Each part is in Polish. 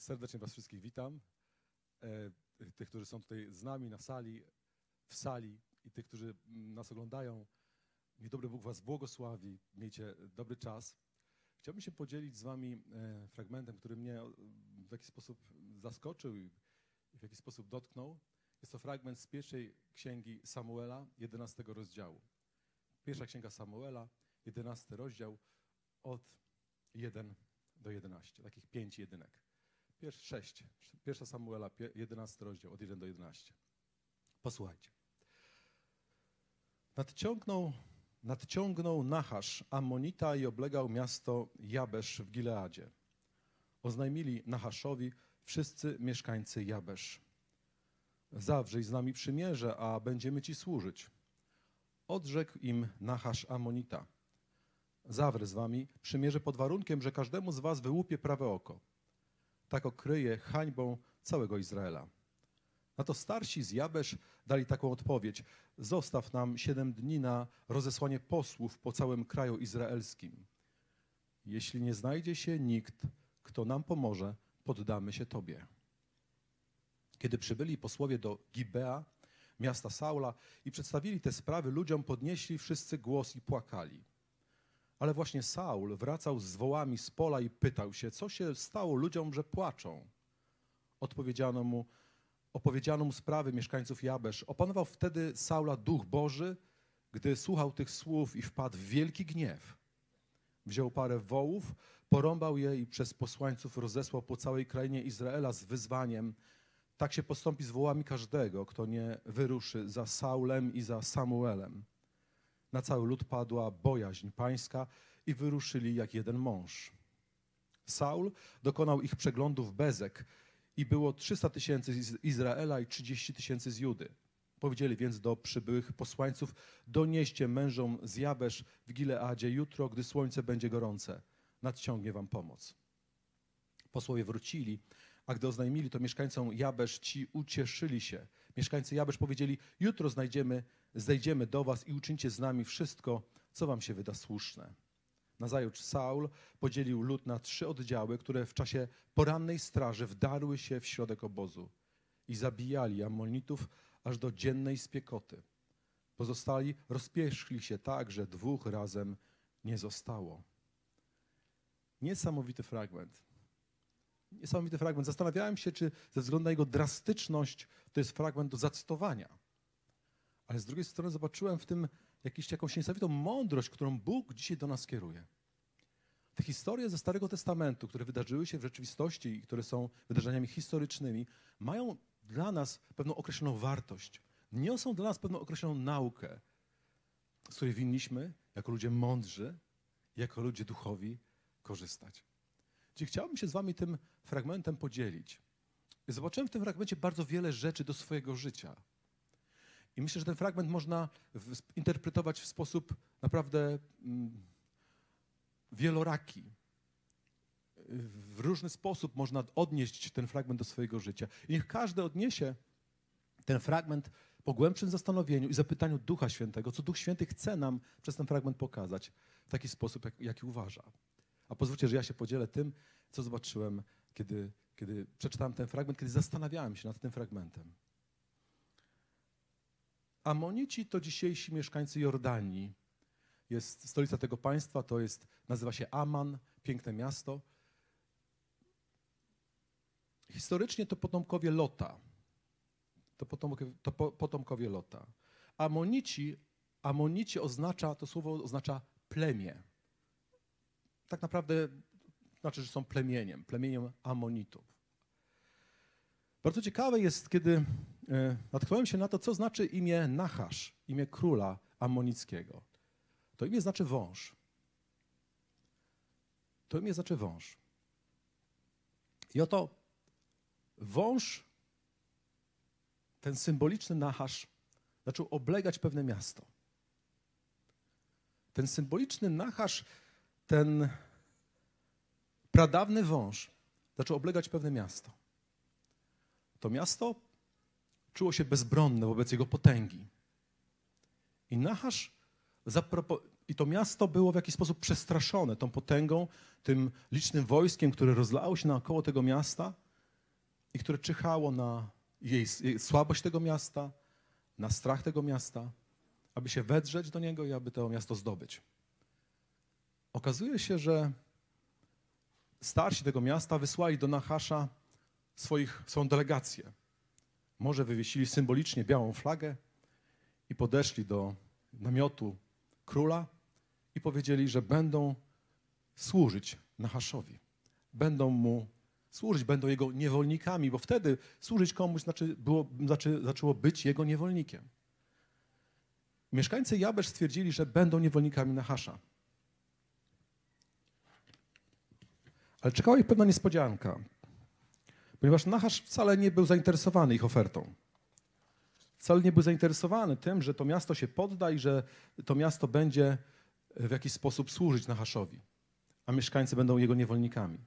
Serdecznie Was wszystkich witam. E, Tych, którzy są tutaj z nami na sali, w sali i tych, którzy mm, nas oglądają. Niech dobry Bóg Was błogosławi. Miejcie dobry czas. Chciałbym się podzielić z Wami e, fragmentem, który mnie w jakiś sposób zaskoczył i w jakiś sposób dotknął. Jest to fragment z pierwszej księgi Samuela, 11 rozdziału. Pierwsza księga Samuela, 11 rozdział, od 1 do 11, takich pięć jedynek. Pierwszy, sześć. Pierwsza Samuela, pie- 11 rozdział, od 1 do 11. Posłuchajcie. Nadciągnął, nadciągnął Nachasz, Ammonita i oblegał miasto Jabesz w Gileadzie. Oznajmili Nachaszowi wszyscy mieszkańcy Jabesz. Zawrzyj z nami przymierze, a będziemy ci służyć. Odrzekł im Nachasz Ammonita. Zawrę z wami przymierze pod warunkiem, że każdemu z was wyłupie prawe oko. Tak okryje hańbą całego Izraela. Na to starsi z Jabesz dali taką odpowiedź: Zostaw nam siedem dni na rozesłanie posłów po całym kraju izraelskim. Jeśli nie znajdzie się nikt, kto nam pomoże, poddamy się Tobie. Kiedy przybyli posłowie do Gibea, miasta Saula, i przedstawili te sprawy ludziom, podnieśli wszyscy głos i płakali. Ale właśnie Saul wracał z wołami z pola i pytał się, co się stało ludziom, że płaczą. Odpowiedziano mu, opowiedziano mu sprawy mieszkańców Jabesz. Opanował wtedy Saula duch Boży, gdy słuchał tych słów i wpadł w wielki gniew. Wziął parę wołów, porąbał je i przez posłańców rozesłał po całej krainie Izraela z wyzwaniem. Tak się postąpi z wołami każdego, kto nie wyruszy za Saulem i za Samuelem. Na cały lud padła bojaźń pańska i wyruszyli jak jeden mąż. Saul dokonał ich przeglądów bezek i było 300 tysięcy z Izraela i 30 tysięcy z Judy. Powiedzieli więc do przybyłych posłańców, donieście mężom z Jabesz w Gileadzie jutro, gdy słońce będzie gorące. Nadciągnie wam pomoc. Posłowie wrócili, a gdy oznajmili to mieszkańcom Jabesz, ci ucieszyli się. Mieszkańcy Jabesz powiedzieli, jutro znajdziemy, zejdziemy do was i uczyńcie z nami wszystko, co wam się wyda słuszne. Nazajutrz Saul podzielił lud na trzy oddziały, które w czasie porannej straży wdarły się w środek obozu i zabijali Ammonitów aż do dziennej spiekoty. Pozostali rozpierzchli się tak, że dwóch razem nie zostało. Niesamowity fragment. Niesamowity fragment. Zastanawiałem się, czy ze względu na jego drastyczność to jest fragment do zacytowania. Ale z drugiej strony zobaczyłem w tym jakiś, jakąś niesamowitą mądrość, którą Bóg dzisiaj do nas kieruje. Te historie ze Starego Testamentu, które wydarzyły się w rzeczywistości i które są wydarzeniami historycznymi, mają dla nas pewną określoną wartość. Niosą dla nas pewną określoną naukę, z której winniśmy, jako ludzie mądrzy, jako ludzie duchowi, korzystać. Czyli chciałbym się z wami tym fragmentem podzielić. Zobaczyłem w tym fragmencie bardzo wiele rzeczy do swojego życia. I myślę, że ten fragment można interpretować w sposób naprawdę mm, wieloraki. W różny sposób można odnieść ten fragment do swojego życia. I niech każdy odniesie ten fragment po głębszym zastanowieniu i zapytaniu Ducha Świętego, co Duch Święty chce nam przez ten fragment pokazać w taki sposób, jak, jaki uważa. A pozwólcie, że ja się podzielę tym, co zobaczyłem, kiedy, kiedy przeczytałem ten fragment, kiedy zastanawiałem się nad tym fragmentem. Amonici to dzisiejsi mieszkańcy Jordanii. Jest stolica tego państwa, to jest, nazywa się Aman, piękne miasto. Historycznie to potomkowie Lota. To potomkowie, to po, potomkowie Lota. Amonici, Amonici oznacza, to słowo oznacza plemię. Tak naprawdę znaczy, że są plemieniem, plemieniem Amonitów. Bardzo ciekawe jest, kiedy e, natknąłem się na to, co znaczy imię Nachasz, imię króla amonickiego. To imię znaczy wąż. To imię znaczy wąż. I oto wąż, ten symboliczny Nachasz, zaczął oblegać pewne miasto. Ten symboliczny Nachasz, ten pradawny wąż zaczął oblegać pewne miasto. To miasto czuło się bezbronne wobec jego potęgi. I zapropo- i to miasto było w jakiś sposób przestraszone tą potęgą, tym licznym wojskiem, które rozlało się naokoło tego miasta. i które czyhało na jej, jej słabość tego miasta, na strach tego miasta, aby się wedrzeć do niego i aby to miasto zdobyć. Okazuje się, że starsi tego miasta wysłali do Nachasza swoich, swoją delegację. Może wywiesili symbolicznie białą flagę i podeszli do namiotu króla i powiedzieli, że będą służyć Nachaszowi. Będą mu służyć, będą jego niewolnikami, bo wtedy służyć komuś znaczy, było, znaczy, zaczęło być jego niewolnikiem. Mieszkańcy Jabesz stwierdzili, że będą niewolnikami Nachasza. Ale czekała ich pewna niespodzianka, ponieważ Nachasz wcale nie był zainteresowany ich ofertą. Wcale nie był zainteresowany tym, że to miasto się podda i że to miasto będzie w jakiś sposób służyć Nachaszowi, a mieszkańcy będą jego niewolnikami.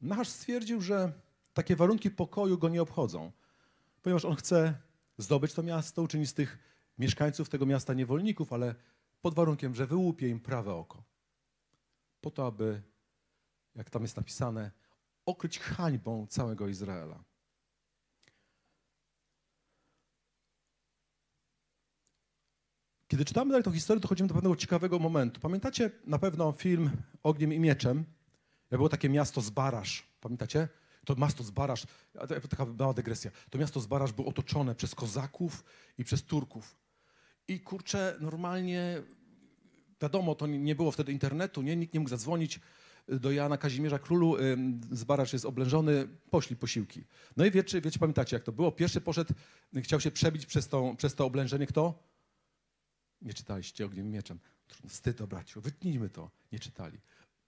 Nachasz stwierdził, że takie warunki pokoju go nie obchodzą, ponieważ on chce zdobyć to miasto, uczynić z tych mieszkańców tego miasta niewolników, ale pod warunkiem, że wyłupie im prawe oko. Po to, aby, jak tam jest napisane, okryć hańbą całego Izraela. Kiedy czytamy dalej tę historię, dochodzimy do pewnego ciekawego momentu. Pamiętacie na pewno film Ogniem i Mieczem? Jak było takie miasto Zbarasz, pamiętacie? To miasto Zbarasz, taka mała dygresja, to miasto Zbarasz było otoczone przez kozaków i przez Turków. I kurczę, normalnie, wiadomo, to nie było wtedy internetu, nie? nikt nie mógł zadzwonić do Jana Kazimierza Królu, Zbarasz jest oblężony, poszli posiłki. No i wiecie, wiecie, pamiętacie jak to było? Pierwszy poszedł, chciał się przebić przez to, przez to oblężenie, kto? Nie czytaliście Ogniem Mieczem. Wstyd, braciu, wytnijmy to. Nie czytali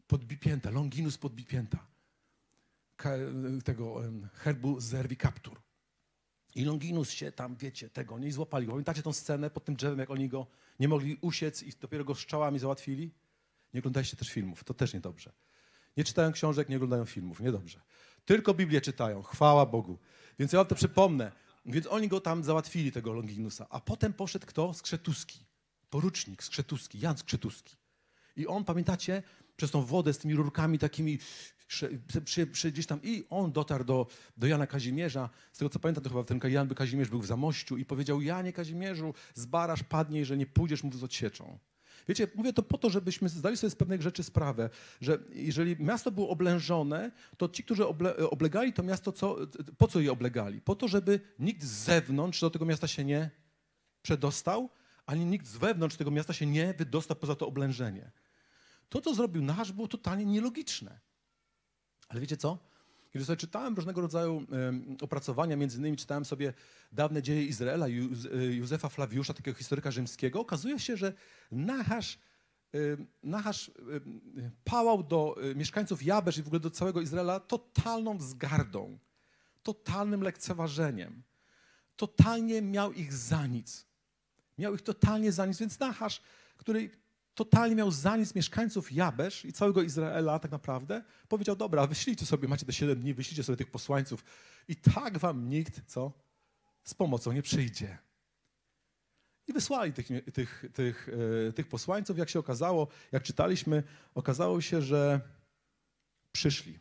podbipięta, Longinus podbipięta, tego herbu Zerwi Captur. I Longinus się tam, wiecie, tego nie złapali. Pamiętacie tą scenę pod tym drzewem, jak oni go nie mogli usiec i dopiero go strzałami załatwili? Nie oglądaliście też filmów, to też niedobrze. Nie czytają książek, nie oglądają filmów, niedobrze. Tylko Biblię czytają, chwała Bogu. Więc ja wam to przypomnę. Więc oni go tam załatwili, tego Longinusa. A potem poszedł kto? Skrzetuski. Porucznik Skrzetuski, Jan Skrzetuski. I on, pamiętacie, przez tą wodę z tymi rurkami takimi przy, przy, gdzieś tam i on dotarł do, do Jana Kazimierza. Z tego co pamiętam, to chyba ten Jan Kazimierz był w Zamościu i powiedział, Janie Kazimierzu, zbarasz padnie, że nie pójdziesz mu z odsieczą. Wiecie, mówię to po to, żebyśmy zdali sobie z pewnych rzeczy sprawę, że jeżeli miasto było oblężone, to ci, którzy oble, oblegali to miasto, co, po co je oblegali? Po to, żeby nikt z zewnątrz do tego miasta się nie przedostał, ani nikt z wewnątrz tego miasta się nie wydostał poza to oblężenie. To, co zrobił Nasz, było totalnie nielogiczne. Ale wiecie co? Kiedy sobie czytałem różnego rodzaju opracowania, między innymi czytałem sobie dawne dzieje Izraela, Józefa Flawiusza, takiego historyka rzymskiego, okazuje się, że Nahasz, Nahasz pałał do e, mieszkańców Jabesz i w ogóle do całego Izraela totalną wzgardą, totalnym lekceważeniem. Totalnie miał ich za nic. Miał ich totalnie za nic, więc Nahasz, który totalnie miał za nic mieszkańców Jabesz i całego Izraela tak naprawdę, powiedział, dobra, wyślijcie sobie, macie te 7 dni, wyślijcie sobie tych posłańców i tak wam nikt, co, z pomocą nie przyjdzie. I wysłali tych, tych, tych, e, tych posłańców. Jak się okazało, jak czytaliśmy, okazało się, że przyszli.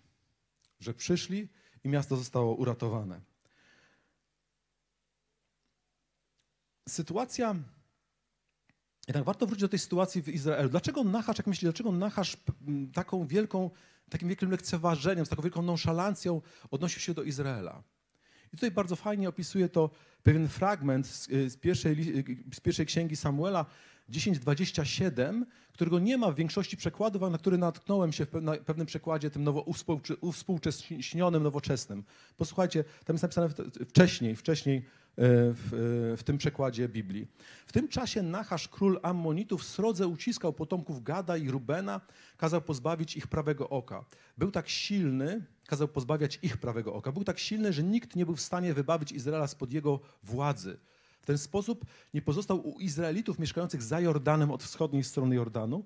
Że przyszli i miasto zostało uratowane. Sytuacja jednak warto wrócić do tej sytuacji w Izraelu. Dlaczego Nachasz, jak myślisz, dlaczego Nachasz taką wielką, takim wielkim lekceważeniem, z taką wielką nonszalancją odnosił się do Izraela? I tutaj bardzo fajnie opisuje to pewien fragment z, z, pierwszej, z pierwszej księgi Samuela 10:27, którego nie ma w większości przekładów, a na który natknąłem się w pewnym przekładzie, tym nowo uwspółcześnionym, nowoczesnym. Posłuchajcie, tam jest napisane wcześniej, wcześniej w, e, w, tym przekładzie Biblii. W tym czasie Nachasz, król Ammonitów, srodze uciskał potomków Gada i Rubena, kazał pozbawić ich prawego oka. Był tak silny, kazał pozbawiać ich prawego oka. Był tak silny, że nikt nie był w stanie wybawić Izraela spod jego władzy. W ten sposób nie pozostał u Izraelitów mieszkających za Jordanem od wschodniej strony Jordanu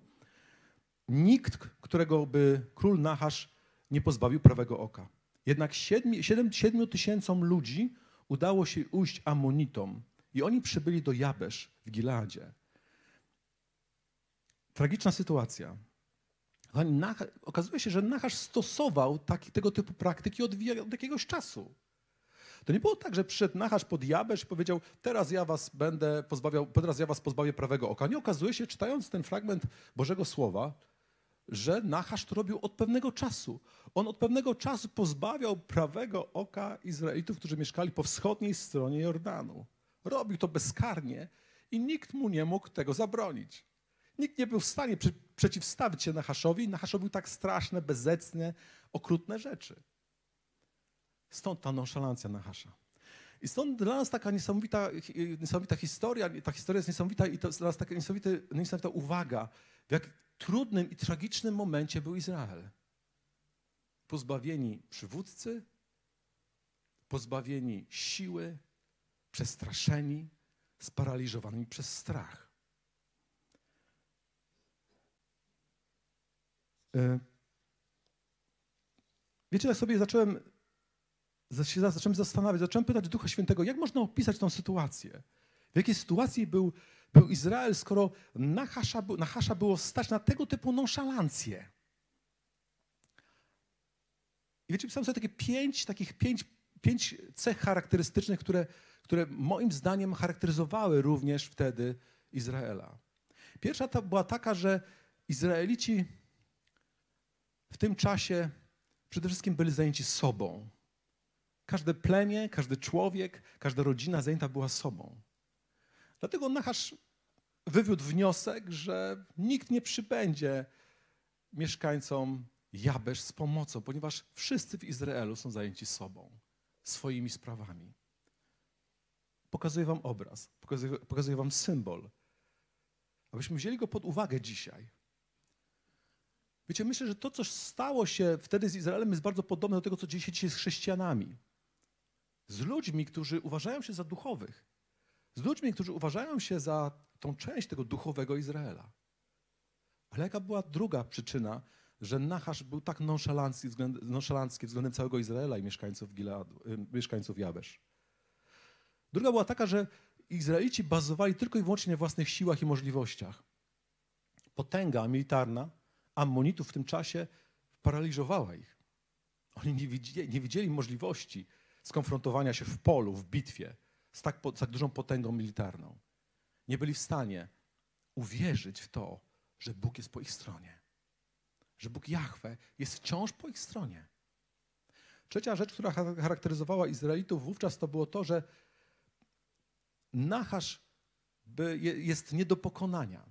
nikt, którego by król Nachasz nie pozbawił prawego oka. Jednak siedmiu tysięcom ludzi udało się ujść Amonitom i oni przybyli do Jabesz w Gileadzie. Tragiczna sytuacja. Okazuje się, że Nachasz stosował taki, tego typu praktyki od, od jakiegoś czasu. To nie było tak, że przyszedł Nachasz pod Jabesz i powiedział, teraz ja was będę pozbawiał, teraz ja was pozbawię prawego oka. Nie okazuje się, czytając ten fragment Bożego Słowa, że Nachasz to robił od pewnego czasu. On od pewnego czasu pozbawiał prawego oka Izraelitów, którzy mieszkali po wschodniej stronie Jordanu. Robił to bezkarnie i nikt mu nie mógł tego zabronić. Nikt nie był w stanie przy, przeciwstawić się Nachaszowi. Nachasz robił tak straszne, bezecne, okrutne rzeczy. Stąd ta nonszalancja Nachasza. I stąd dla nas taka niesamowita, niesamowita historia, ta historia jest niesamowita i to jest dla nas taka niesamowita, niesamowita uwaga, jak trudnym i tragicznym momencie był Izrael. Pozbawieni przywódcy, pozbawieni siły, przestraszeni, sparaliżowani przez strach. E, wiecie, jak sobie zacząłem zacząłem zastanawiać, zacząłem pytać Ducha Świętego, jak można opisać tę sytuację? W jakiej sytuacji był, był Izrael, skoro Nachasza, Nachasza było stać na tego typu nonszalancję? I wiecie, pisałem sobie takie pięć, takich pięć, pięć cech charakterystycznych, które, które moim zdaniem charakteryzowały również wtedy Izraela. Pierwsza to była taka, że Izraelici w tym czasie przede wszystkim byli zajęci sobą. Każde plemię, każdy człowiek, każda rodzina zajęta była sobą. Dlatego Nachasz wywiódł wniosek, że nikt nie przybędzie mieszkańcom Jabesz z pomocą, ponieważ wszyscy w Izraelu są zajęci sobą, swoimi sprawami. Pokazuję wam obraz, pokazuję, pokazuję wam symbol, abyśmy wzięli go pod uwagę dzisiaj. Wiecie, myślę, że to, co stało się wtedy z Izraelem, jest bardzo podobne do tego, co dzieje się dzisiaj z chrześcijanami z ludźmi, którzy uważają się za duchowych, z ludźmi, którzy uważają się za tą część tego duchowego Izraela. Ale jaka była druga przyczyna, że Nachasz był tak nonszalancki względem, nonszalancki względem całego Izraela i mieszkańców, Gileadu, y, mieszkańców Jabesz? Druga była taka, że Izraelici bazowali tylko i wyłącznie na własnych siłach i możliwościach. Potęga militarna Ammonitów w tym czasie paraliżowała ich. Oni nie widzieli, nie widzieli możliwości skonfrontowania się w polu, w bitwie z tak, z tak dużą potęgą militarną. Nie byli w stanie uwierzyć w to, że Bóg jest po ich stronie. Że Bóg Jahwe jest wciąż po ich stronie. Trzecia rzecz, która charakteryzowała Izraelitów wówczas, to było to, że Nachasz jest nie do pokonania.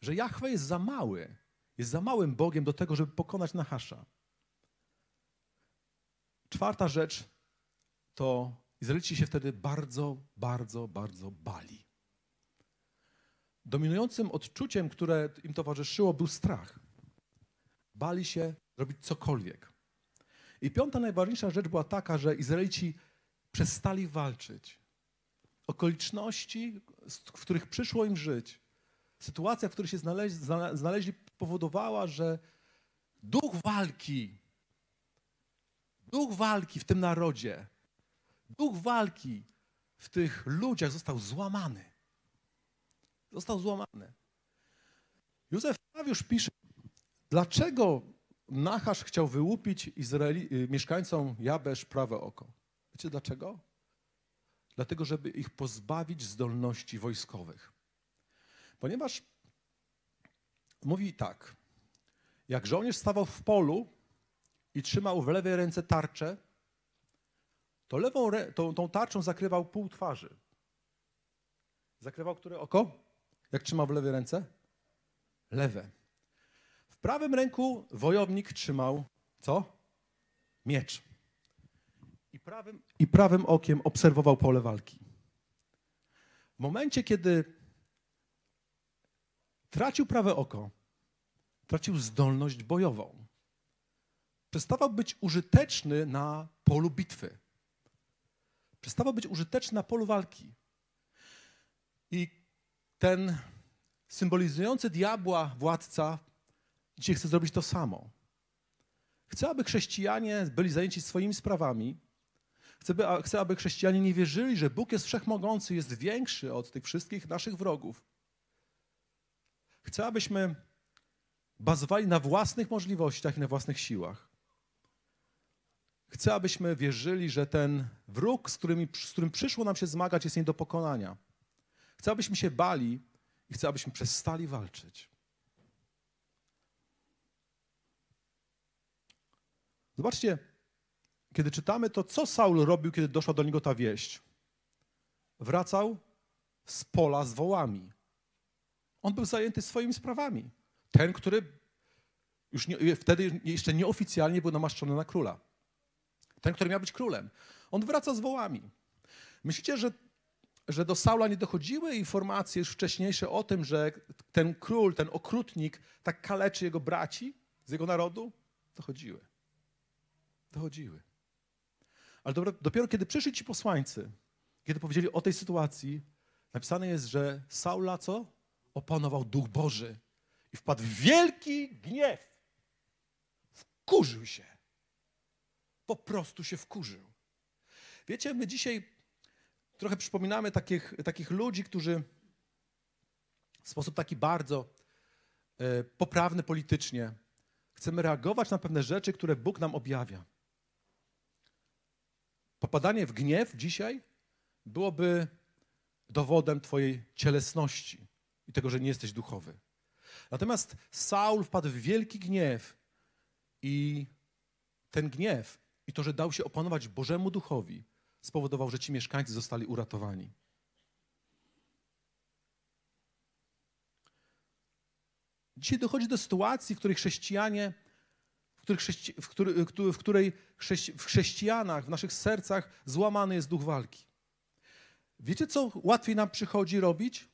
Że Jahwe jest za mały, jest za małym Bogiem do tego, żeby pokonać Nachasza. Czwarta rzecz to Izraelici się wtedy bardzo, bardzo, bardzo bali. Dominującym odczuciem, które im towarzyszyło, był strach. Bali się robić cokolwiek. I piąta najważniejsza rzecz była taka, że Izraelici przestali walczyć. Okoliczności, w których przyszło im żyć, sytuacja, w której się znaleźli, znaleźli powodowała, że duch walki Duch walki w tym narodzie, duch walki w tych ludziach został złamany. Został złamany. Józef Flawiusz pisze, dlaczego Nachasz chciał wyłupić Izraeli, y, mieszkańcom Jabesz prawe oko. Wiecie dlaczego? Dlatego, żeby ich pozbawić zdolności wojskowych. Ponieważ mówi tak, jak żołnierz stawał w polu, i trzymał w lewej ręce tarczę, to lewą, tą, tą tarczą zakrywał pół twarzy. Zakrywał które oko? Jak trzymał w lewej ręce? Lewe. W prawym ręku wojownik trzymał co? Miecz. I prawym, I prawym okiem obserwował pole walki. W momencie, kiedy tracił prawe oko, tracił zdolność bojową przestawał być użyteczny na polu bitwy. Przestawał być użyteczny na polu walki. I ten symbolizujący diabła władca dzisiaj chce zrobić to samo. Chce, aby chrześcijanie byli zajęci swoimi sprawami. Chce, chce, aby chrześcijanie nie wierzyli, że Bóg jest wszechmogący, jest większy od tych wszystkich naszych wrogów. Chce, abyśmy bazowali na własnych możliwościach i na własnych siłach. Chcę, abyśmy wierzyli, że ten wróg, z, z którym przyszło nam się zmagać, jest nie do pokonania. Chcę, abyśmy się bali i chcę, abyśmy przestali walczyć. Zobaczcie, kiedy czytamy to, co Saul robił, kiedy doszła do niego ta wieść. Wracał z pola z wołami. On był zajęty swoimi sprawami. Ten, który już nie, wtedy jeszcze nieoficjalnie był namaszczony na króla. Ten, który miał być królem. On wraca z wołami. Myślicie, że, że do Saula nie dochodziły informacje już wcześniejsze o tym, że ten król, ten okrutnik tak kaleczy jego braci z jego narodu? Dochodziły. Dochodziły. Ale dopiero kiedy przyszli ci posłańcy, kiedy powiedzieli o tej sytuacji, napisane jest, że Saula co? Opanował Duch Boży i wpadł w wielki gniew. Wkurzył się. Po prostu się wkurzył. Wiecie, my dzisiaj trochę przypominamy takich, takich ludzi, którzy w sposób taki bardzo e, poprawny politycznie chcemy reagować na pewne rzeczy, które Bóg nam objawia. Popadanie w gniew dzisiaj byłoby dowodem Twojej cielesności i tego, że nie jesteś duchowy. Natomiast Saul wpadł w wielki gniew i ten gniew i to, że dał się opanować Bożemu Duchowi, spowodował, że ci mieszkańcy zostali uratowani. Dzisiaj dochodzi do sytuacji, w której chrześcijanie których chrześci, w, który, w której chrześci, w chrześcijanach, w naszych sercach złamany jest duch walki. Wiecie, co łatwiej nam przychodzi robić?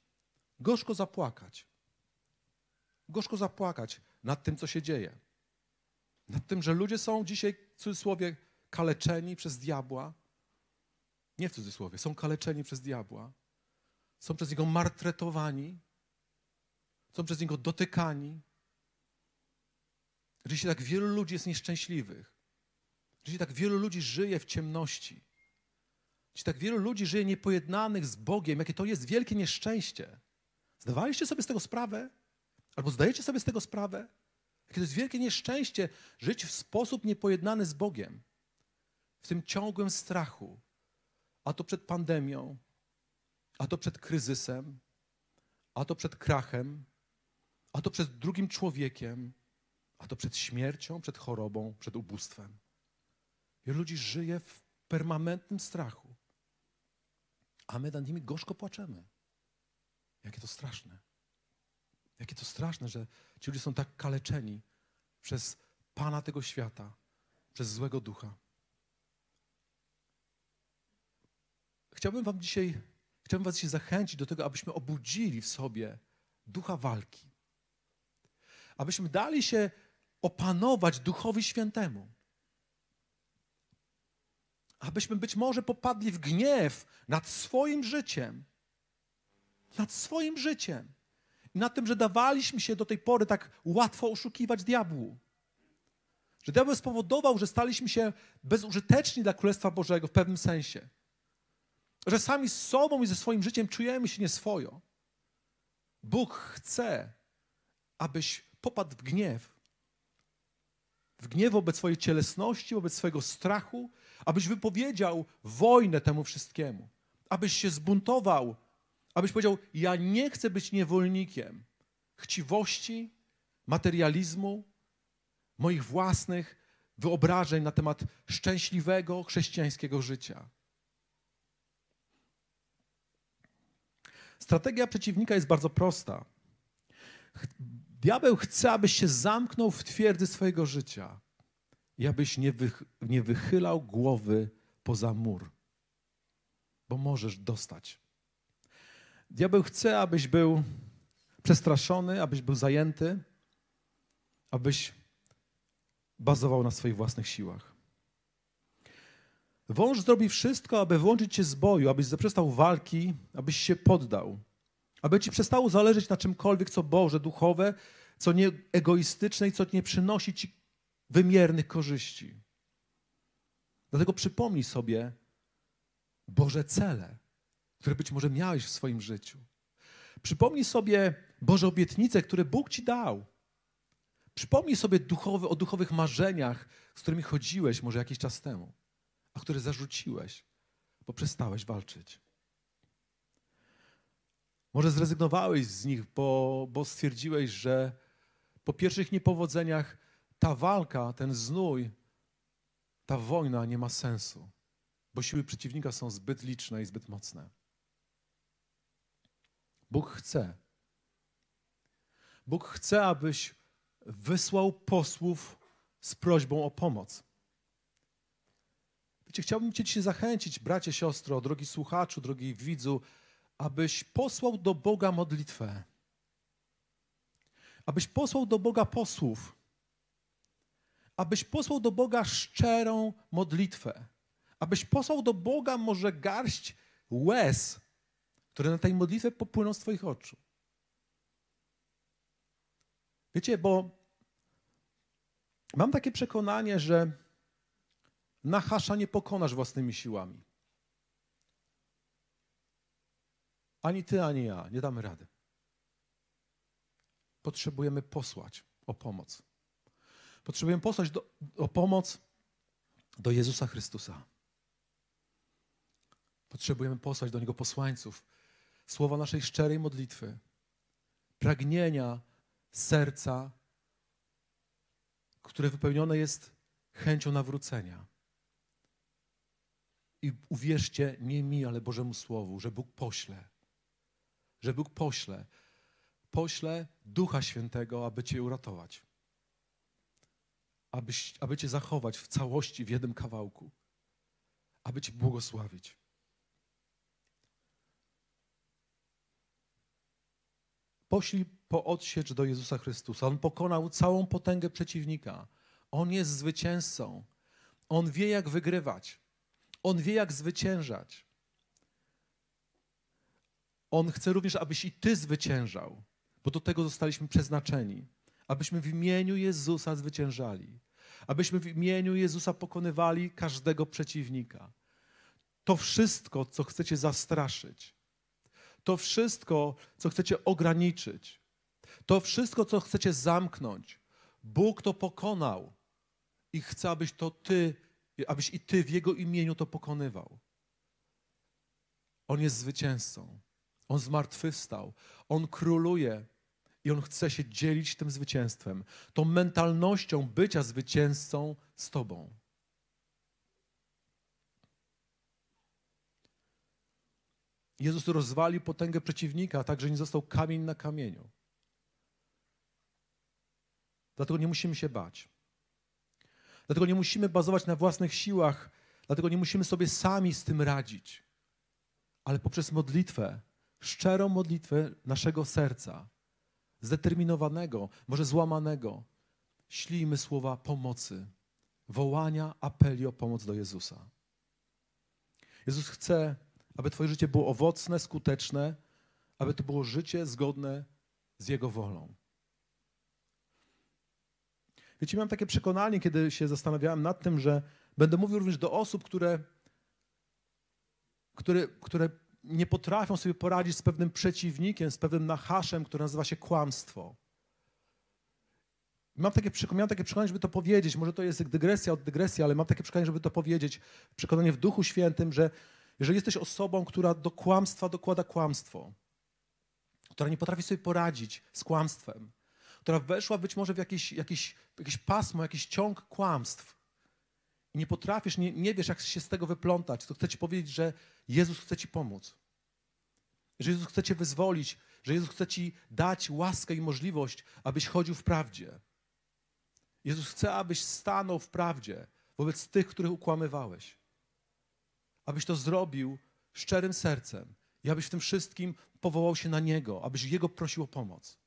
Gorzko zapłakać. Gorzko zapłakać nad tym, co się dzieje. Nad tym, że ludzie są dzisiaj, w cudzysłowie, kaleczeni przez diabła. Nie w cudzysłowie, są kaleczeni przez diabła. Są przez niego martretowani. Są przez niego dotykani dzisiaj tak wielu ludzi jest nieszczęśliwych. Dzisiaj tak wielu ludzi żyje w ciemności. Dzisiaj tak wielu ludzi żyje niepojednanych z Bogiem. Jakie to jest wielkie nieszczęście. Zdawaliście sobie z tego sprawę? Albo zdajecie sobie z tego sprawę? Jakie to jest wielkie nieszczęście żyć w sposób niepojednany z Bogiem. W tym ciągłym strachu. A to przed pandemią, a to przed kryzysem, a to przed krachem, a to przed drugim człowiekiem, a to przed śmiercią, przed chorobą, przed ubóstwem. Wielu ludzi żyje w permanentnym strachu, a my nad nimi gorzko płaczemy. Jakie to straszne. Jakie to straszne, że ci ludzie są tak kaleczeni przez Pana tego świata, przez złego ducha. Chciałbym wam dzisiaj, chciałbym was dzisiaj zachęcić do tego, abyśmy obudzili w sobie ducha walki. Abyśmy dali się opanować Duchowi Świętemu. Abyśmy być może popadli w gniew nad swoim życiem. Nad swoim życiem. I nad tym, że dawaliśmy się do tej pory tak łatwo oszukiwać diabłu. Że diabeł spowodował, że staliśmy się bezużyteczni dla Królestwa Bożego w pewnym sensie. Że sami z sobą i ze swoim życiem czujemy się nieswojo. Bóg chce, abyś popadł w gniew w gniew wobec swojej cielesności, wobec swojego strachu, abyś wypowiedział wojnę temu wszystkiemu, abyś się zbuntował, abyś powiedział: Ja nie chcę być niewolnikiem chciwości, materializmu, moich własnych wyobrażeń na temat szczęśliwego chrześcijańskiego życia. Strategia przeciwnika jest bardzo prosta. Diabeł chce, abyś się zamknął w twierdzy swojego życia i abyś nie, wych, nie wychylał głowy poza mur, bo możesz dostać. Diabeł chce, abyś był przestraszony, abyś był zajęty, abyś bazował na swoich własnych siłach. Wąż zrobi wszystko, aby włączyć cię z boju, abyś zaprzestał walki, abyś się poddał aby ci przestało zależeć na czymkolwiek, co Boże, duchowe, co nie egoistyczne i co nie przynosi ci wymiernych korzyści. Dlatego przypomnij sobie Boże cele, które być może miałeś w swoim życiu. Przypomnij sobie Boże obietnice, które Bóg ci dał. Przypomnij sobie duchowe, o duchowych marzeniach, z którymi chodziłeś może jakiś czas temu, a które zarzuciłeś, bo przestałeś walczyć. Może zrezygnowałeś z nich, bo, bo stwierdziłeś, że po pierwszych niepowodzeniach ta walka, ten znój, ta wojna nie ma sensu, bo siły przeciwnika są zbyt liczne i zbyt mocne. Bóg chce. Bóg chce, abyś wysłał posłów z prośbą o pomoc. Wiecie, chciałbym Cię dzisiaj zachęcić, bracie, siostro, drogi słuchaczu, drogi widzu, abyś posłał do Boga modlitwę. Abyś posłał do Boga posłów. Abyś posłał do Boga szczerą modlitwę. Abyś posłał do Boga może garść łez, które na tej modlitwie popłyną z Twoich oczu. Wiecie, bo mam takie przekonanie, że Nachasza nie pokonasz własnymi siłami. Ani ty, ani ja nie damy rady. Potrzebujemy posłać o pomoc. Potrzebujemy posłać do, o pomoc do Jezusa Chrystusa. Potrzebujemy posłać do Niego posłańców, słowa naszej szczerej modlitwy, pragnienia serca, które wypełnione jest chęcią nawrócenia. I uwierzcie nie mi, ale Bożemu Słowu, że Bóg pośle, że Bóg pośle, pośle Ducha Świętego, aby Cię uratować, aby, aby Cię zachować w całości w jednym kawałku, aby Cię błogosławić. Poślij po odsiecz do Jezusa Chrystusa. On pokonał całą potęgę przeciwnika. On jest zwycięzcą. On wie, jak wygrywać. On wie, jak zwyciężać. On chce również, abyś i ty zwyciężał, bo do tego zostaliśmy przeznaczeni. Abyśmy w imieniu Jezusa zwyciężali. Abyśmy w imieniu Jezusa pokonywali każdego przeciwnika. To wszystko, co chcecie zastraszyć, to wszystko, co chcecie ograniczyć, to wszystko, co chcecie zamknąć, Bóg to pokonał i chce, abyś to ty, abyś i ty w Jego imieniu to pokonywał. On jest zwycięzcą. On zmartwychwstał. On króluje i On chce się dzielić tym zwycięstwem, tą mentalnością bycia zwycięzcą z Tobą. Jezus rozwalił potęgę przeciwnika, a także nie został kamień na kamieniu. Dlatego nie musimy się bać. Dlatego nie musimy bazować na własnych siłach, dlatego nie musimy sobie sami z tym radzić. Ale poprzez modlitwę, szczerą modlitwę naszego serca, zdeterminowanego, może złamanego, ślijmy słowa pomocy, wołania, apeli o pomoc do Jezusa. Jezus chce, aby Twoje życie było owocne, skuteczne, aby to było życie zgodne z Jego wolą. Wiecie, miałem takie przekonanie, kiedy się zastanawiałem nad tym, że będę mówił również do osób, które, które, które nie potrafią sobie poradzić z pewnym przeciwnikiem, z pewnym nachaszem, który nazywa się kłamstwo. Mam takie, miałem takie przekonanie, żeby to powiedzieć. Może to jest dygresja od dygresji, ale mam takie przekonanie, żeby to powiedzieć. Przekonanie w Duchu Świętym, że jeżeli jesteś osobą, która do kłamstwa dokłada kłamstwo, która nie potrafi sobie poradzić z kłamstwem, która weszła być może w jakieś, jakieś, jakieś pasmo, jakiś ciąg kłamstw i nie potrafisz, nie, nie wiesz, jak się z tego wyplątać, to chcę ci powiedzieć, że Jezus chce ci pomóc. Że Jezus chce cię wyzwolić, że Jezus chce ci dać łaskę i możliwość, abyś chodził w prawdzie. Jezus chce, abyś stanął w prawdzie wobec tych, których ukłamywałeś. Abyś to zrobił szczerym sercem i abyś w tym wszystkim powołał się na Niego, abyś Jego prosił o pomoc.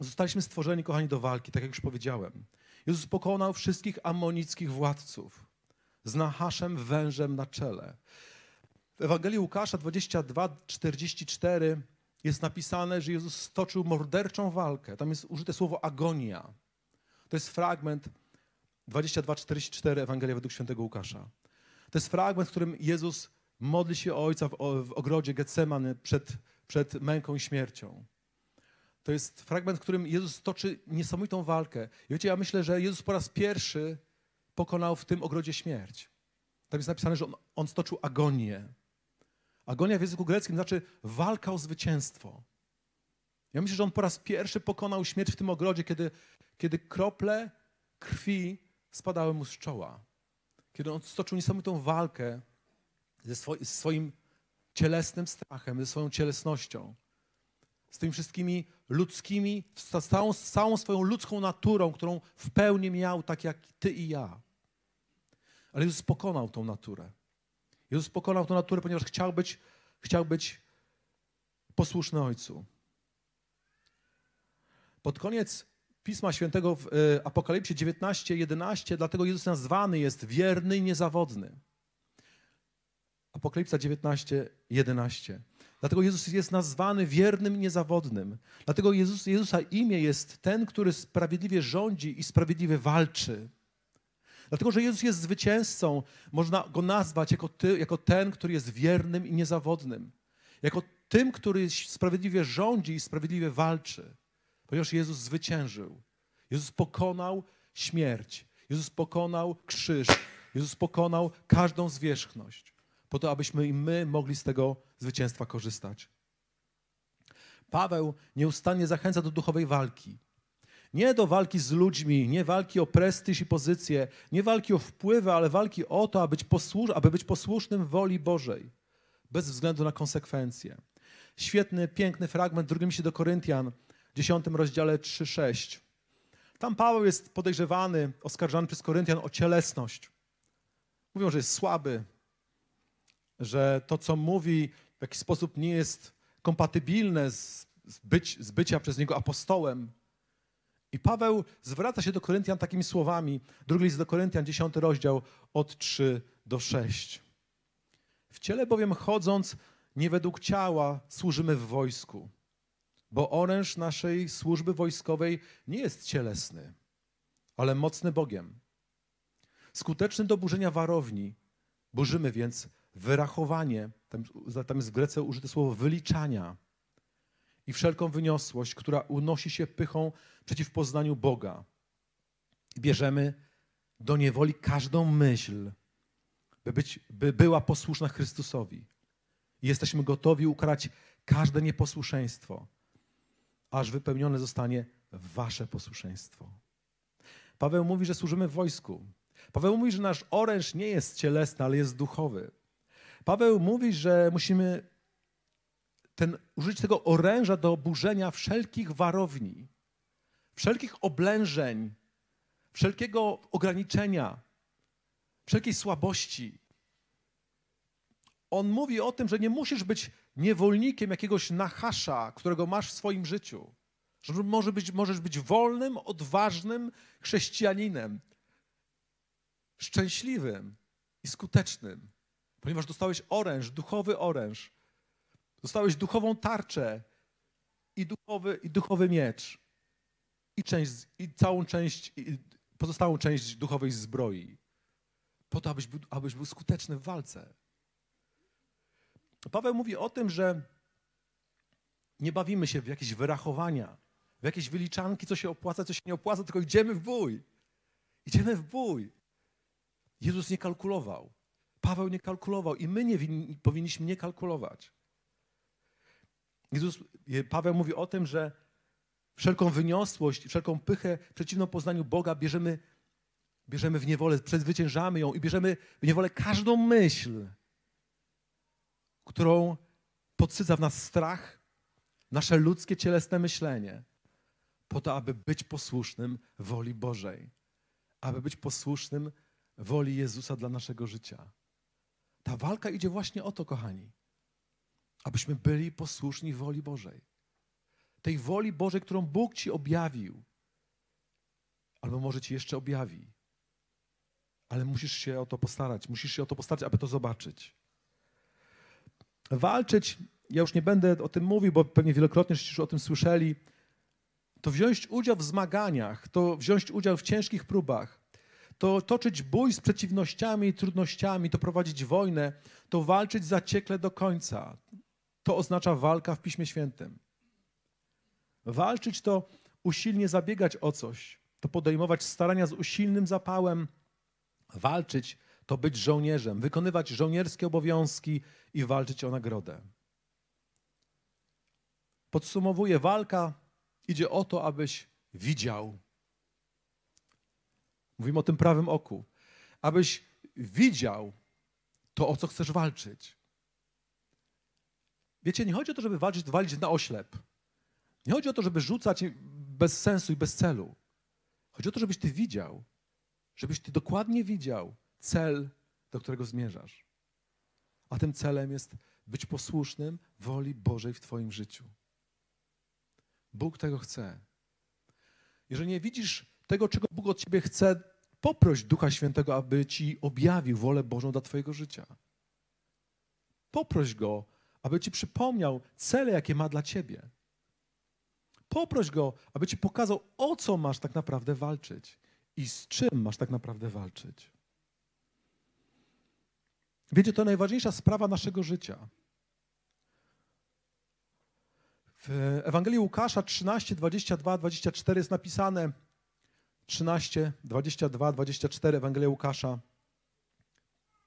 Zostaliśmy stworzeni, kochani, do walki, tak jak już powiedziałem. Jezus pokonał wszystkich amonickich władców z Nahaszem wężem na czele. W Ewangelii Łukasza 22, 44 jest napisane, że Jezus stoczył morderczą walkę. Tam jest użyte słowo agonia. To jest fragment 22, 44 Ewangelia według świętego Łukasza. To jest fragment, w którym Jezus modli się o Ojca w, w ogrodzie Getsemany przed, przed męką i śmiercią. To jest fragment, w którym Jezus toczy niesamowitą walkę. I wiecie, ja myślę, że Jezus po raz pierwszy pokonał w tym ogrodzie śmierć. Tam jest napisane, że on, on stoczył agonię. Agonia w języku greckim znaczy walka o zwycięstwo. Ja myślę, że on po raz pierwszy pokonał śmierć w tym ogrodzie, kiedy, kiedy krople krwi spadały mu z czoła. Kiedy on stoczył niesamowitą walkę ze swoim cielesnym strachem, ze swoją cielesnością, z tymi wszystkimi ludzkimi, z całą, z całą swoją ludzką naturą, którą w pełni miał, tak jak ty i ja. Ale Jezus pokonał tą naturę. Jezus pokonał tą naturę, ponieważ chciał być, chciał być posłuszny Ojcu. Pod koniec Pisma Świętego w e, Apokalipsie 19, 11, dlatego Jezus nazwany jest wierny i niezawodny. Apokalipsa 19, 11. Dlatego Jezus jest nazwany wiernym i niezawodnym. Dlatego Jezus, Jezusa imię jest ten, który sprawiedliwie rządzi i sprawiedliwie walczy. Dlatego, że Jezus jest zwycięzcą, można go nazwać jako, ty, jako ten, który jest wiernym i niezawodnym. Jako tym, który sprawiedliwie rządzi i sprawiedliwie walczy. Ponieważ Jezus zwyciężył. Jezus pokonał śmierć. Jezus pokonał krzyż. Jezus pokonał każdą zwierzchność. Po to, abyśmy i my mogli z tego zwycięstwa korzystać. Paweł nieustannie zachęca do duchowej walki. Nie do walki z ludźmi, nie walki o prestiż i pozycję, nie walki o wpływy, ale walki o to, aby być, posłusz, aby być posłusznym woli Bożej, bez względu na konsekwencje. Świetny, piękny fragment w drugim się do Koryntian, 10 rozdziale 3-6. Tam Paweł jest podejrzewany, oskarżany przez Koryntian o cielesność. Mówią, że jest słaby, że to, co mówi, w jakiś sposób nie jest kompatybilne z, z, być, z bycia przez niego apostołem. I Paweł zwraca się do Koryntian takimi słowami. Drugi list do Koryntian, 10 rozdział, od 3 do 6. W ciele bowiem chodząc, nie według ciała służymy w wojsku, bo oręż naszej służby wojskowej nie jest cielesny, ale mocny Bogiem. Skuteczny do burzenia warowni, burzymy więc wyrachowanie, tam, tam jest w Grece użyte słowo wyliczania i wszelką wyniosłość, która unosi się pychą przeciw poznaniu Boga. Bierzemy do niewoli każdą myśl, by, być, by była posłuszna Chrystusowi. Jesteśmy gotowi ukarać każde nieposłuszeństwo, aż wypełnione zostanie wasze posłuszeństwo. Paweł mówi, że służymy w wojsku. Paweł mówi, że nasz oręż nie jest cielesny, ale jest duchowy. Paweł mówi, że musimy ten, użyć tego oręża do burzenia wszelkich warowni, wszelkich oblężeń, wszelkiego ograniczenia, wszelkiej słabości. On mówi o tym, że nie musisz być niewolnikiem jakiegoś nachasza, którego masz w swoim życiu. Że być, możesz być wolnym, odważnym chrześcijaninem, szczęśliwym i skutecznym, ponieważ dostałeś oręż, duchowy oręż, Dostałeś duchową tarczę i duchowy, i duchowy miecz. I, część, I całą część, i pozostałą część duchowej zbroi. Po to, abyś był, abyś był skuteczny w walce. Paweł mówi o tym, że nie bawimy się w jakieś wyrachowania, w jakieś wyliczanki, co się opłaca, co się nie opłaca, tylko idziemy w bój. Idziemy w bój. Jezus nie kalkulował. Paweł nie kalkulował i my nie powinniśmy nie kalkulować. Jezus, Paweł mówi o tym, że wszelką wyniosłość, wszelką pychę przeciwną poznaniu Boga bierzemy, bierzemy w niewolę, przezwyciężamy ją i bierzemy w niewolę każdą myśl, którą podsyca w nas strach, nasze ludzkie, cielesne myślenie, po to, aby być posłusznym woli Bożej, aby być posłusznym woli Jezusa dla naszego życia. Ta walka idzie właśnie o to, kochani abyśmy byli posłuszni woli Bożej. Tej woli Bożej, którą Bóg ci objawił. Albo może ci jeszcze objawi. Ale musisz się o to postarać. Musisz się o to postarać, aby to zobaczyć. Walczyć, ja już nie będę o tym mówił, bo pewnie wielokrotnie już o tym słyszeli. To wziąć udział w zmaganiach, to wziąć udział w ciężkich próbach. To toczyć bój z przeciwnościami i trudnościami, to prowadzić wojnę, to walczyć zaciekle do końca. To oznacza walka w Piśmie Świętym. Walczyć to usilnie zabiegać o coś, to podejmować starania z usilnym zapałem. Walczyć to być żołnierzem, wykonywać żołnierskie obowiązki i walczyć o nagrodę. Podsumowuję, walka idzie o to, abyś widział. Mówimy o tym prawym oku. Abyś widział to, o co chcesz walczyć. Wiecie, nie chodzi o to, żeby walczyć, walić na oślep. Nie chodzi o to, żeby rzucać bez sensu i bez celu. Chodzi o to, żebyś ty widział, żebyś ty dokładnie widział cel, do którego zmierzasz. A tym celem jest być posłusznym woli Bożej w twoim życiu. Bóg tego chce. Jeżeli nie widzisz tego, czego Bóg od ciebie chce, poproś Ducha Świętego, aby ci objawił wolę Bożą dla twojego życia. Poproś Go, aby ci przypomniał cele, jakie ma dla ciebie. Poproś Go, aby ci pokazał, o co masz tak naprawdę walczyć i z czym masz tak naprawdę walczyć. Wiecie, to najważniejsza sprawa naszego życia. W Ewangelii Łukasza 13, 22, 24 jest napisane 13, 22, 24 Ewangelia Łukasza.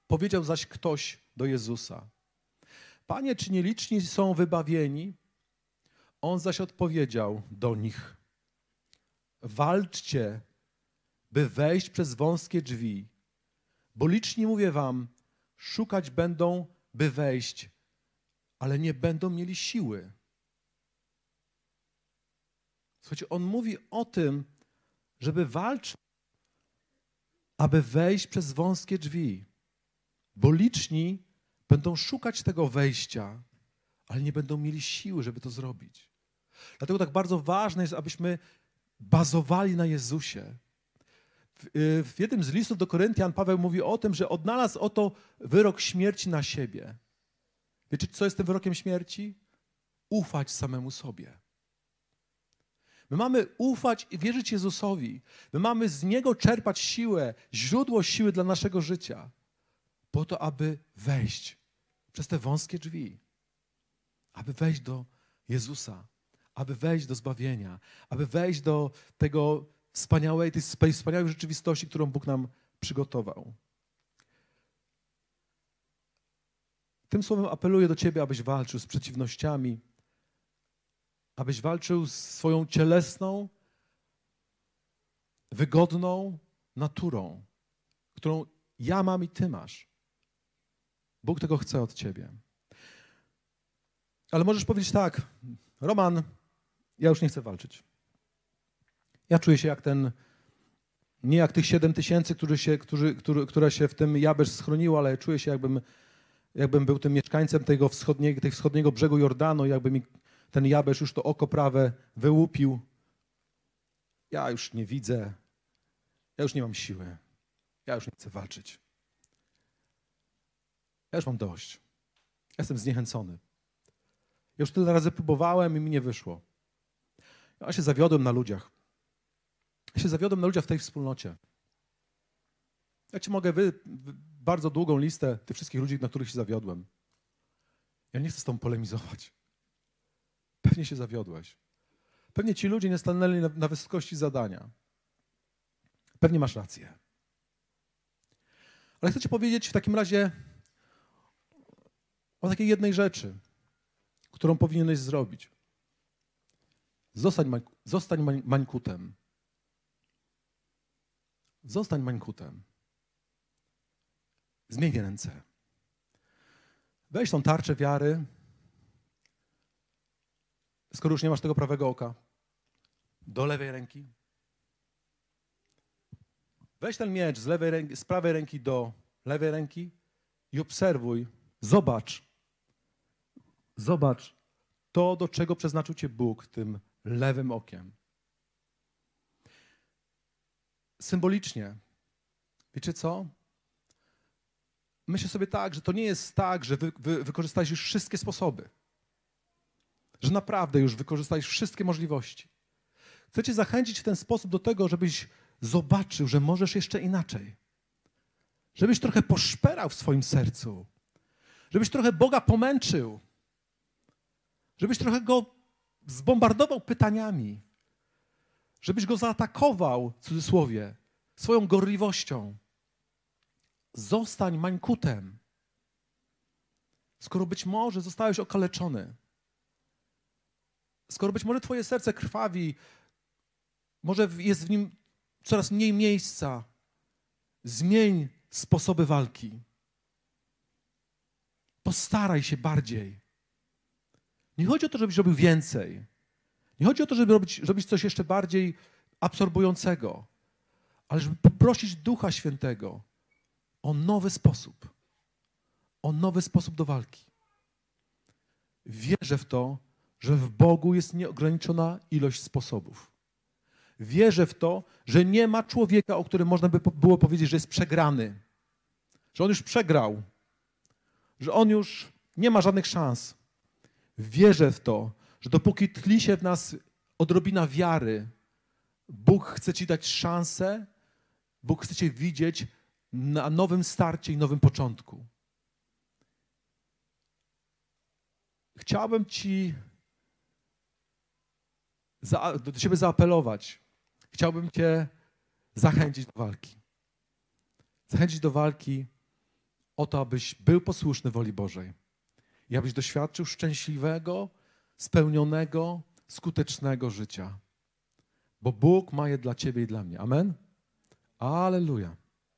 Powiedział zaś ktoś do Jezusa: Panie, czy nieliczni są wybawieni? On zaś odpowiedział do nich: Walczcie, by wejść przez wąskie drzwi, bo liczni, mówię wam, szukać będą, by wejść, ale nie będą mieli siły. Słuchajcie, on mówi o tym, żeby walczyć, aby wejść przez wąskie drzwi, bo liczni będą szukać tego wejścia, ale nie będą mieli siły, żeby to zrobić. Dlatego tak bardzo ważne jest, abyśmy bazowali na Jezusie. W, y, w jednym z listów do Koryntian Paweł mówi o tym, że odnalazł oto wyrok śmierci na siebie. Wiecie, co jest tym wyrokiem śmierci? Ufać samemu sobie. My mamy ufać i wierzyć Jezusowi. My mamy z Niego czerpać siłę, źródło siły dla naszego życia, po to, aby wejść przez te wąskie drzwi, aby wejść do Jezusa, aby wejść do zbawienia, aby wejść do tego wspaniałej, tej wspaniałej rzeczywistości, którą Bóg nam przygotował. Tym słowem apeluję do Ciebie, abyś walczył z przeciwnościami, abyś walczył z swoją cielesną, wygodną naturą, którą ja mam i Ty masz. Bóg tego chce od Ciebie. Ale możesz powiedzieć tak, Roman, ja już nie chcę walczyć. Ja czuję się jak ten, nie jak tych siedem tysięcy, którzy się, którzy, który, które się w tym Jabesz schroniło, ale czuję się jakbym, jakbym był tym mieszkańcem tego wschodniego, tego wschodniego brzegu Jordanu, jakby mi ten Jabesz już to oko prawe wyłupił. Ja już nie widzę, ja już nie mam siły, ja już nie chcę walczyć. Ja już mam dość. Ja jestem zniechęcony. Ja już tyle razy próbowałem i mi nie wyszło. Ja się zawiodłem na ludziach. Ja się zawiodłem na ludziach w tej wspólnocie. Ja ci mogę wy, bardzo długą listę tych wszystkich ludzi, na których się zawiodłem. Ja nie chcę z tą polemizować. Pewnie się zawiodłeś. Pewnie ci ludzie nie stanęli na, na wysokości zadania. Pewnie masz rację. Ale chcę ci powiedzieć w takim razie o takiej jednej rzeczy, którą powinieneś zrobić. Zostań, zostań mańkutem. Zostań mańkutem. Zmień ręce. Weź tą tarczę wiary, skoro już nie masz tego prawego oka, do lewej ręki. Weź ten miecz z, lewej ręki, z prawej ręki do lewej ręki i obserwuj, zobacz, zobacz to, do czego przeznaczył Cię Bóg tym lewym okiem. Symbolicznie, wiecie co? Myślę sobie tak, że to nie jest tak, że wy, wy wykorzystałeś już wszystkie sposoby że naprawdę już wykorzystałeś wszystkie możliwości. Chcę Cię zachęcić w ten sposób do tego, żebyś zobaczył, że możesz jeszcze inaczej. Żebyś trochę poszperał w swoim sercu. Żebyś trochę Boga pomęczył. Żebyś trochę go zbombardował pytaniami. Żebyś go zaatakował, w cudzysłowie, swoją gorliwością. Zostań mańkutem. Skoro być może zostałeś okaleczony, skoro być może Twoje serce krwawi, może jest w nim coraz mniej miejsca, zmień sposoby walki. Postaraj się bardziej. Nie chodzi o to, żebyś robił więcej. Nie chodzi o to, żeby robić, robić coś jeszcze bardziej absorbującego, ale żeby poprosić Ducha Świętego o nowy sposób. O nowy sposób do walki. Wierzę w to, że w Bogu jest nieograniczona ilość sposobów. Wierzę w to, że nie ma człowieka, o którym można by było powiedzieć, że jest przegrany, że on już przegrał, że on już nie ma żadnych szans. Wierzę w to, że dopóki tli się w nas odrobina wiary, Bóg chce Ci dać szansę, Bóg chce Cię widzieć na nowym starcie i nowym początku. Chciałbym Ci za, do Ciebie zaapelować. Chciałbym Cię zachęcić do walki. Zachęcić do walki o to, abyś był posłuszny woli Bożej i abyś doświadczył szczęśliwego, spełnionego, skutecznego życia. Bo Bóg ma je dla Ciebie i dla mnie. Amen? Aleluja.